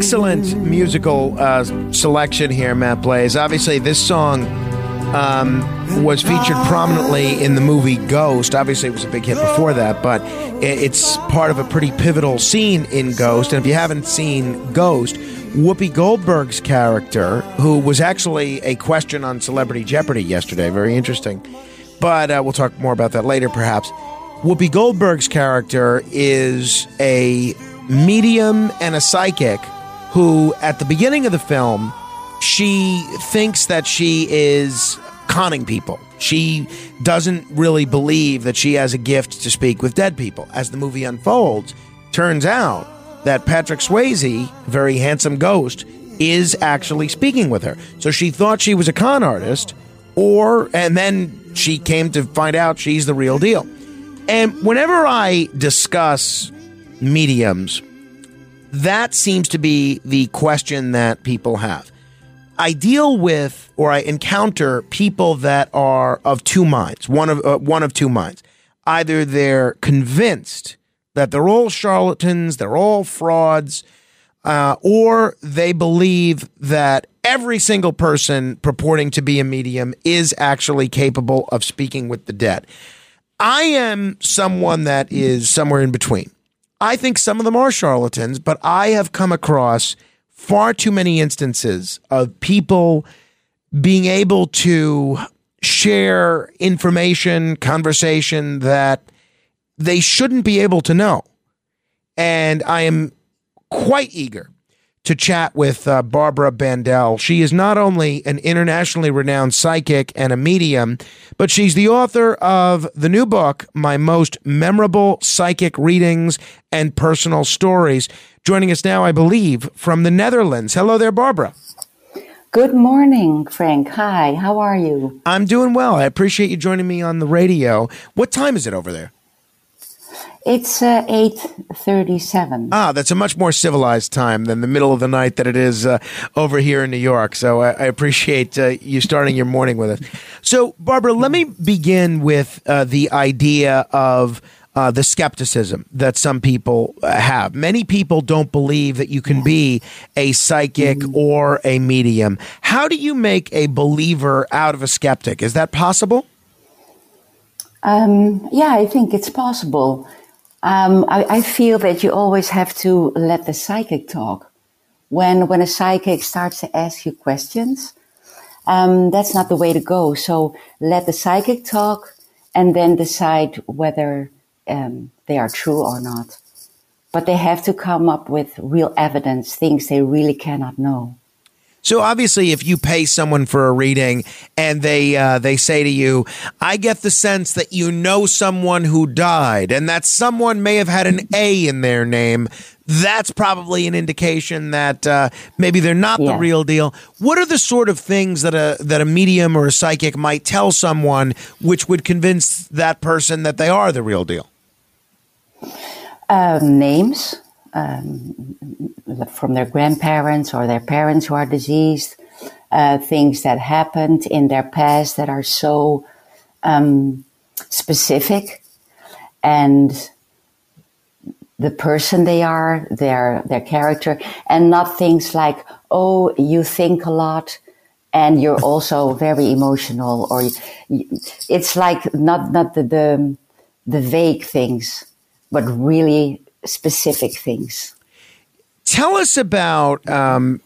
Excellent musical uh, selection here, Matt Blaze. Obviously, this song um, was featured prominently in the movie Ghost. Obviously, it was a big hit before that, but it's part of a pretty pivotal scene in Ghost. And if you haven't seen Ghost, Whoopi Goldberg's character, who was actually a question on Celebrity Jeopardy yesterday, very interesting. But uh, we'll talk more about that later, perhaps. Whoopi Goldberg's character is a medium and a psychic who, at the beginning of the film, she thinks that she is conning people. She doesn't really believe that she has a gift to speak with dead people. As the movie unfolds, turns out that Patrick Swayze, very handsome ghost, is actually speaking with her. So she thought she was a con artist, or and then she came to find out she's the real deal. And whenever I discuss mediums, that seems to be the question that people have. I deal with or I encounter people that are of two minds, one of uh, one of two minds. Either they're convinced that they're all charlatans, they're all frauds, uh, or they believe that every single person purporting to be a medium is actually capable of speaking with the dead. I am someone that is somewhere in between. I think some of them are charlatans, but I have come across far too many instances of people being able to share information, conversation that they shouldn't be able to know. And I am quite eager to chat with uh, Barbara Bandel. She is not only an internationally renowned psychic and a medium, but she's the author of the new book, My Most Memorable Psychic Readings and Personal Stories. Joining us now, I believe, from the Netherlands. Hello there, Barbara. Good morning, Frank. Hi, how are you? I'm doing well. I appreciate you joining me on the radio. What time is it over there? It's uh, 8:37. Ah, that's a much more civilized time than the middle of the night that it is uh, over here in New York. So I, I appreciate uh, you starting your morning with us. So, Barbara, let me begin with uh, the idea of. Uh, the skepticism that some people uh, have. Many people don't believe that you can be a psychic or a medium. How do you make a believer out of a skeptic? Is that possible? Um, yeah, I think it's possible. Um, I, I feel that you always have to let the psychic talk. When when a psychic starts to ask you questions, um, that's not the way to go. So let the psychic talk, and then decide whether um, they are true or not. But they have to come up with real evidence, things they really cannot know. So obviously, if you pay someone for a reading and they uh, they say to you, "I get the sense that you know someone who died, and that someone may have had an A in their name," that's probably an indication that uh, maybe they're not the real deal. What are the sort of things that a that a medium or a psychic might tell someone, which would convince that person that they are the real deal? um, names um, from their grandparents or their parents who are diseased, uh, things that happened in their past that are so um, specific, and the person they are, their their character, and not things like, oh, you think a lot. And you're also very emotional, or it's like not not the, the the vague things, but really specific things. Tell us about um,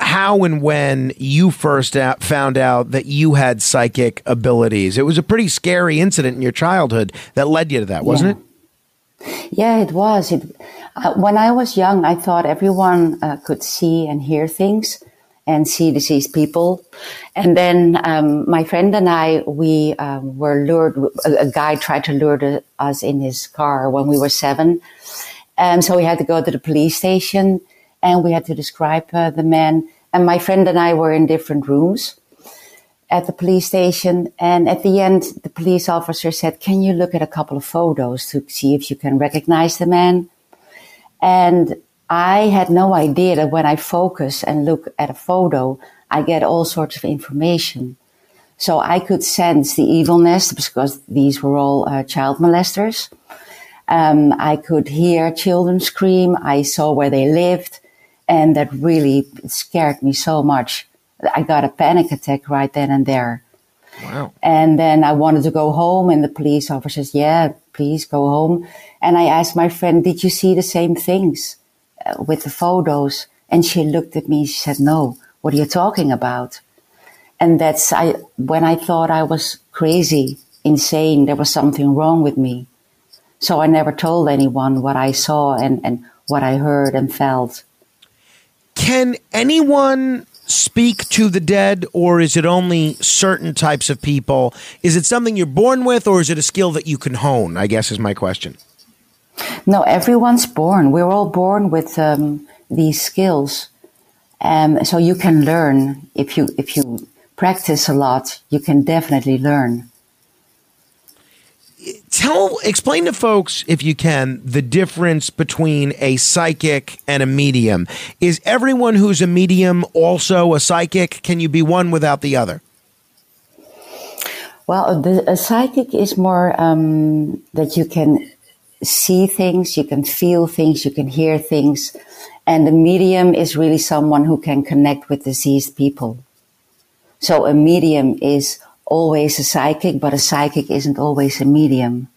how and when you first out, found out that you had psychic abilities. It was a pretty scary incident in your childhood that led you to that, wasn't it? Yeah, it was. It, uh, when I was young, I thought everyone uh, could see and hear things and see deceased people. And then um, my friend and I, we um, were lured. A, a guy tried to lure us in his car when we were seven, and so we had to go to the police station. and we had to describe uh, the man. And my friend and I were in different rooms at the police station. And at the end, the police officer said, Can you look at a couple of photos to see if you can recognize the man? And I had no idea that when I focus and look at a photo, I get all sorts of information. So I could sense the evilness because these were all uh, child molesters. Um, I could hear children scream. I saw where they lived. And that really scared me so much. I got a panic attack right then and there. Wow. And then I wanted to go home, and the police officer says, Yeah, please go home. And I asked my friend, Did you see the same things uh, with the photos? And she looked at me, she said, No, what are you talking about? And that's I, when I thought I was crazy, insane, there was something wrong with me. So I never told anyone what I saw and, and what I heard and felt. Can anyone speak to the dead, or is it only certain types of people? Is it something you're born with, or is it a skill that you can hone? I guess is my question. No, everyone's born. We're all born with um, these skills, um, so you can learn if you if you practice a lot. You can definitely learn tell explain to folks if you can the difference between a psychic and a medium. Is everyone who's a medium also a psychic? Can you be one without the other? Well the, a psychic is more um, that you can see things you can feel things you can hear things. And the medium is really someone who can connect with deceased people. So a medium is always a psychic, but a psychic isn't always a medium.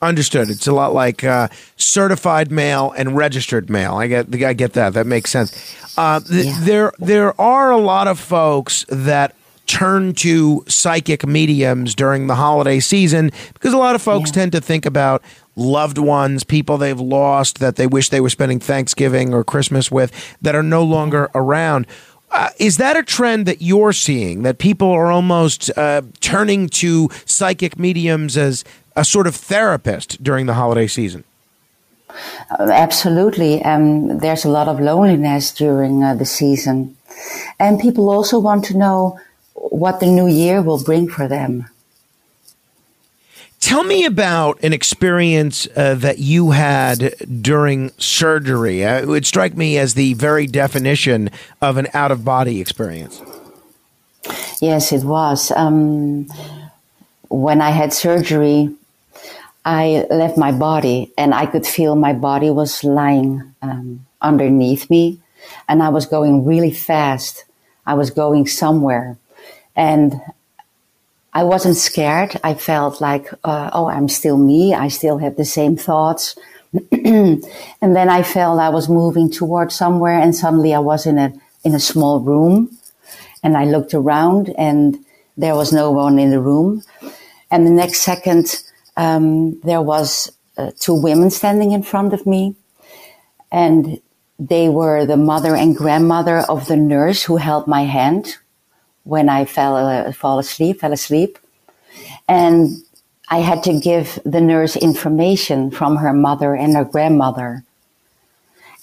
Understood. It's a lot like uh, certified mail and registered mail. I get, I get that. That makes sense. Uh, th- yeah. There, there are a lot of folks that turn to psychic mediums during the holiday season because a lot of folks yeah. tend to think about loved ones, people they've lost that they wish they were spending Thanksgiving or Christmas with that are no longer around. Uh, is that a trend that you're seeing that people are almost uh, turning to psychic mediums as a sort of therapist during the holiday season? Uh, absolutely. Um, there's a lot of loneliness during uh, the season. And people also want to know what the new year will bring for them. Tell me about an experience uh, that you had during surgery. Uh, it would strike me as the very definition of an out of body experience. Yes, it was. Um, when I had surgery, I left my body and I could feel my body was lying um, underneath me and I was going really fast. I was going somewhere. And I wasn't scared. I felt like, uh, oh, I'm still me. I still have the same thoughts. and then I felt I was moving towards somewhere and suddenly I was in a, in a small room and I looked around and there was no one in the room. And the next second, um, there was uh, two women standing in front of me and they were the mother and grandmother of the nurse who held my hand when I fell uh, fall asleep, fell asleep, and I had to give the nurse information from her mother and her grandmother,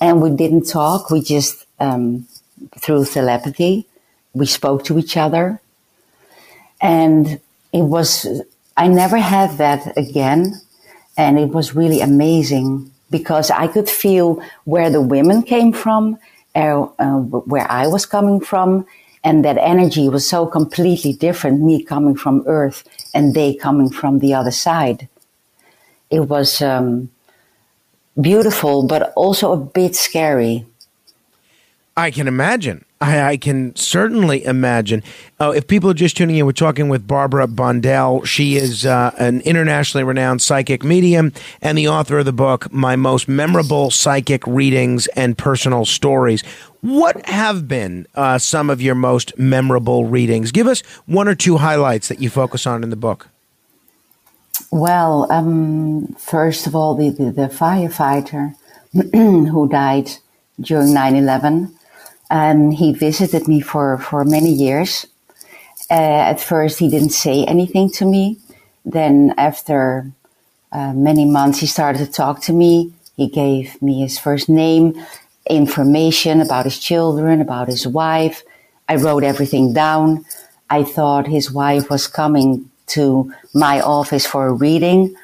and we didn't talk. We just um, through telepathy, we spoke to each other, and it was. I never had that again, and it was really amazing because I could feel where the women came from, uh, uh, where I was coming from, and that energy was so completely different, me coming from Earth and they coming from the other side. It was um, beautiful, but also a bit scary. I can imagine. I, I can certainly imagine. Uh, if people are just tuning in, we're talking with Barbara Bandel. She is uh, an internationally renowned psychic medium and the author of the book, My Most Memorable Psychic Readings and Personal Stories. What have been uh, some of your most memorable readings? Give us one or two highlights that you focus on in the book. Well, um, first of all, the, the, the firefighter who died during 9 11 um, he visited me for, for many years. Uh, at first, he didn't say anything to me. Then, after uh, many months, he started to talk to me. He gave me his first name. information about his children, about his wife. I wrote everything down. I thought his wife was coming to my office for a reading,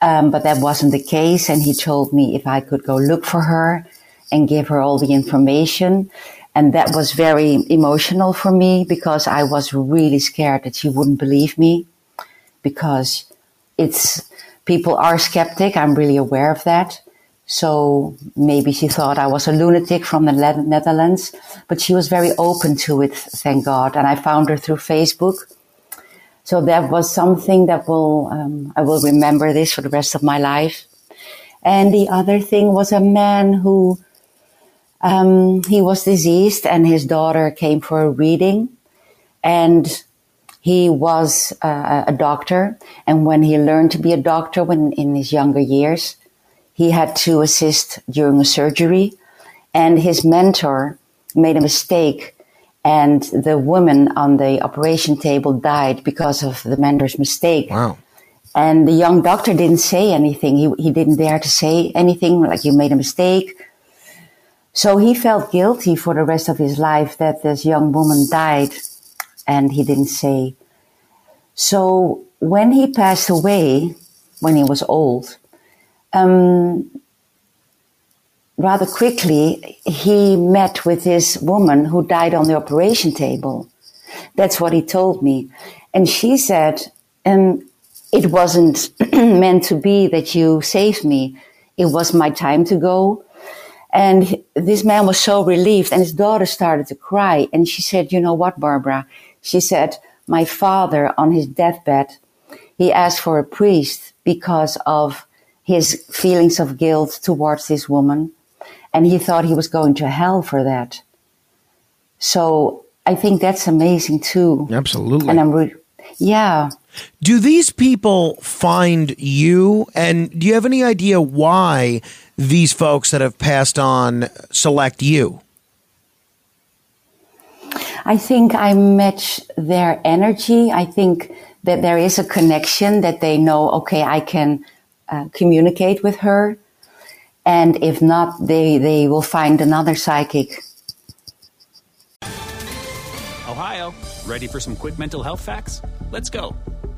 um, but that wasn't the case. And he told me if I could go look for her and give her all the information. And that was very emotional for me because I was really scared that she wouldn't believe me because it's people are skeptic. I'm really aware of that. So maybe she thought I was a lunatic from the Netherlands, but she was very open to it, thank God. And I found her through Facebook. So that was something that will, um, I will remember this for the rest of my life. And the other thing was a man who, um, he was diseased and his daughter came for a reading and he was uh, a doctor. And when he learned to be a doctor when in his younger years, he had to assist during a surgery and his mentor made a mistake and the woman on the operation table died because of the mentor's mistake. Wow. And the young doctor didn't say anything. He, he didn't dare to say anything like you made a mistake. So he felt guilty for the rest of his life that this young woman died and he didn't say. So when he passed away, when he was old, um, rather quickly, he met with this woman who died on the operation table. That's what he told me. And she said, um, it wasn't meant to be that you saved me. It was my time to go. And this man was so relieved and his daughter started to cry. And she said, you know what, Barbara? She said, my father on his deathbed, he asked for a priest because of his feelings of guilt towards this woman. And he thought he was going to hell for that. So I think that's amazing too. Absolutely. And I'm re- yeah. Do these people find you? And do you have any idea why these folks that have passed on select you? I think I match their energy. I think that there is a connection that they know, okay, I can uh, communicate with her. And if not, they, they will find another psychic. Ohio, ready for some quick mental health facts? Let's go.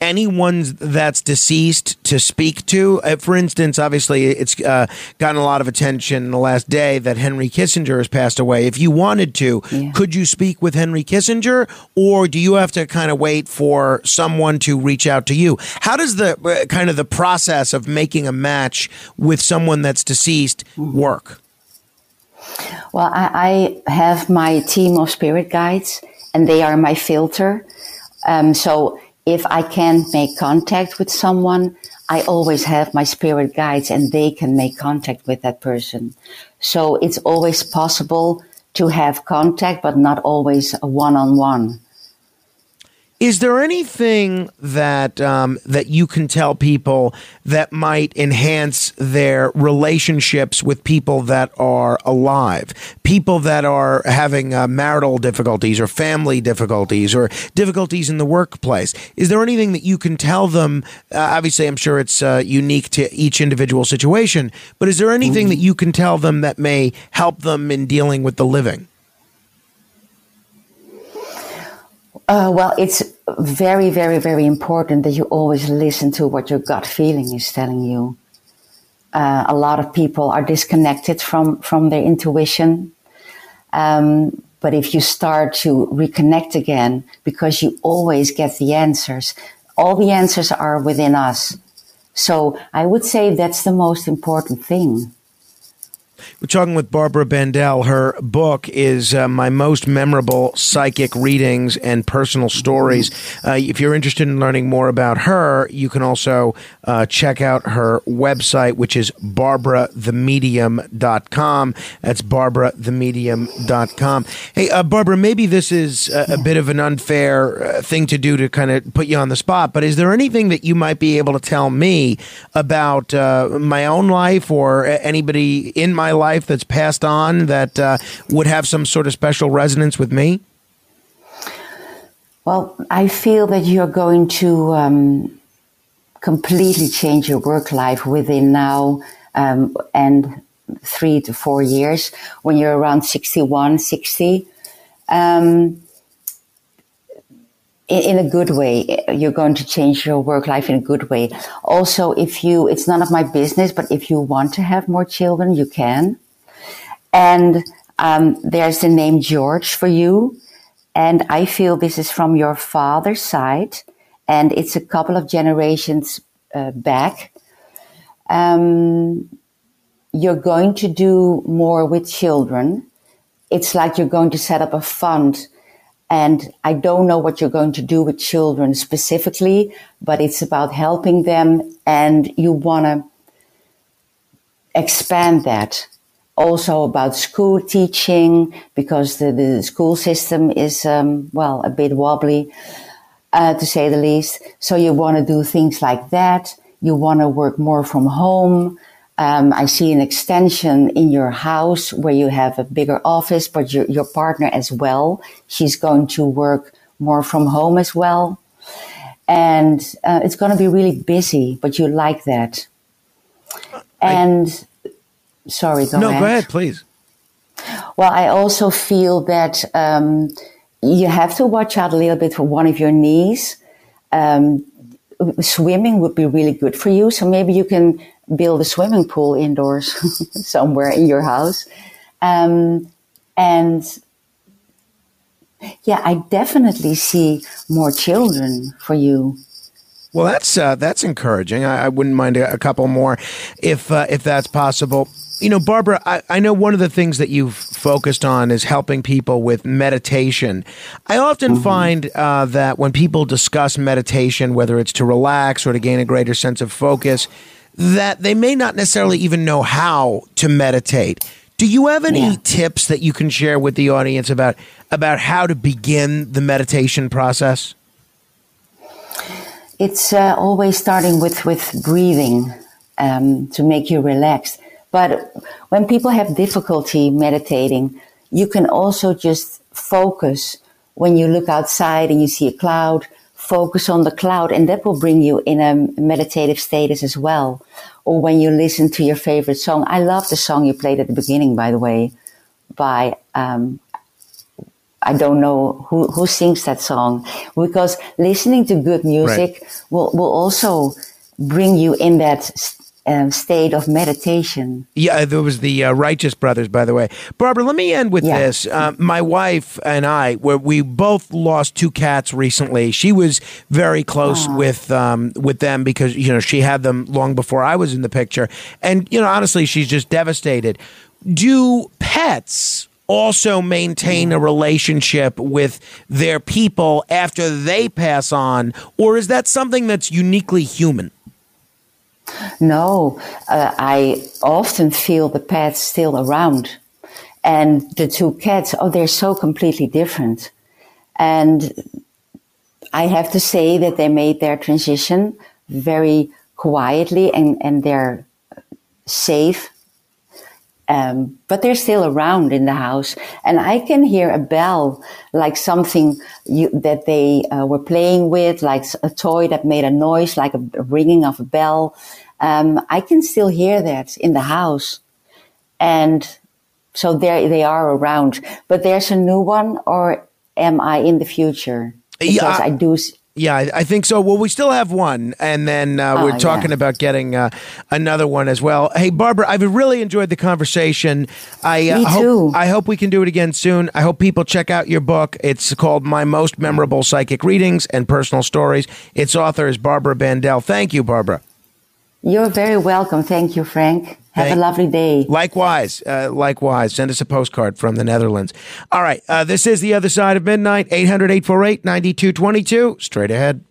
anyone that's deceased to speak to. Uh, for instance, obviously, it's uh, gotten a lot of attention in the last day that Henry Kissinger has passed away. If you wanted to, yeah. could you speak with Henry Kissinger, or do you have to kind of wait for someone to reach out to you? How does the uh, kind of the process of making a match with someone that's deceased work? Well, I, I have my team of spirit guides, and they are my filter. Um, so if I can't make contact with someone, I always have my spirit guides and they can make contact with that person. So it's always possible to have contact, but not always one on one. Is there anything that um, that you can tell people that might enhance their relationships with people that are alive, people that are having uh, marital difficulties or family difficulties or difficulties in the workplace? Is there anything that you can tell them? Uh, obviously, I'm sure it's uh, unique to each individual situation, but is there anything mm-hmm. that you can tell them that may help them in dealing with the living? Uh, well, it's very, very, very important that you always listen to what your gut feeling is telling you. Uh, a lot of people are disconnected from from their intuition, um, but if you start to reconnect again, because you always get the answers, all the answers are within us. So I would say that's the most important thing. We're talking with Barbara Bandel. Her book is uh, My Most Memorable Psychic Readings and Personal Stories. Uh, if you're interested in learning more about her, you can also uh, check out her website, which is barbarathemedium.com. That's barbarathemedium.com. Hey, uh, Barbara, maybe this is a, a bit of an unfair uh, thing to do to kind of put you on the spot, but is there anything that you might be able to tell me about uh, my own life or anybody in my life? Life that's passed on that uh, would have some sort of special resonance with me? Well, I feel that you're going to um, completely change your work life within now um, and three to four years when you're around 61, 60. Um, in a good way. You're going to change your work life in a good way. Also, if you, it's none of my business, but if you want to have more children, you can. And um, there's the name George for you. And I feel this is from your father's side, and it's a couple of generations uh, back. Um, you're going to do more with children. It's like you're going to set up a fund and I don't know what you're going to do with children specifically, but it's about helping them and you want to expand that. Also about school teaching because the, the school system is, um, well, a bit wobbly, uh, to say the least. So you want to do things like that. You want to work more from home. Um, I see an extension in your house where you have a bigger office, but your, your partner as well. She's going to work more from home as well. And uh, it's going to be really busy, but you like that. And I, sorry, go no, ahead. go ahead, please. Well, I also feel that um, you have to watch out a little bit for one of your knees. Um, swimming would be really good for you. So maybe you can build a swimming pool indoors somewhere in your house. Um, and yeah, I definitely see more children for you. Well, that's uh, that's encouraging. I, I, wouldn't mind a, a couple more, if uh, if that's possible. You know, Barbara, I, I, know one of the things that you've focused on is helping people with meditation. I often mm-hmm. find uh, that when people discuss meditation, whether it's to relax or to gain a greater sense of focus, that they may not necessarily even know how to meditate. Do you have any yeah. tips that you can share with the audience about about how to begin the meditation process? It's uh, always starting with with breathing um, to make you relax. But when people have difficulty meditating, you can also just focus when you look outside and you see a cloud, focus on the cloud and that will bring you in a meditative status as well. Or when you listen to your favorite song. I love the song you played at the beginning, by the way, by, um, I don't know who, who sings that song because listening to good music right. will, will also bring you in that um, state of meditation. Yeah, there was the uh, Righteous Brothers, by the way. Barbara, let me end with yeah. this. Uh, my wife and I, where we both lost two cats recently. She was very close with um, with them because you know she had them long before I was in the picture, and you know honestly, she's just devastated. Do pets? also maintain a relationship with their people after they pass on, or is that something that's uniquely human? No, uh, I often feel the pets still around. And the two cats, oh, they're so completely different. And I have to say that they made their transition very quietly and, and they're safe. Um, but they're still around in the house. And I can hear a bell, like something you, that they uh, were playing with, like a toy that made a noise, like a, a ringing of a bell um, I can still hear that in the house. And so there they are around. But there's a new one, or am I in the future? Because yeah, I, do. Yeah, I think so. Well, we still have one, and then uh, we're oh, talking yeah. about getting uh, another one as well. Hey, Barbara, I've really enjoyed the conversation. I uh, Me hope I hope we can do it again soon. I hope people check out your book. It's called My Most Memorable Psychic Readings and Personal Stories. Its author is Barbara Bandel. Thank you, Barbara. You're very welcome. Thank you, Frank. Have Thank- a lovely day. Likewise, uh, likewise. Send us a postcard from the Netherlands. All right. Uh, this is The Other Side of Midnight, 800 848 9222. Straight ahead.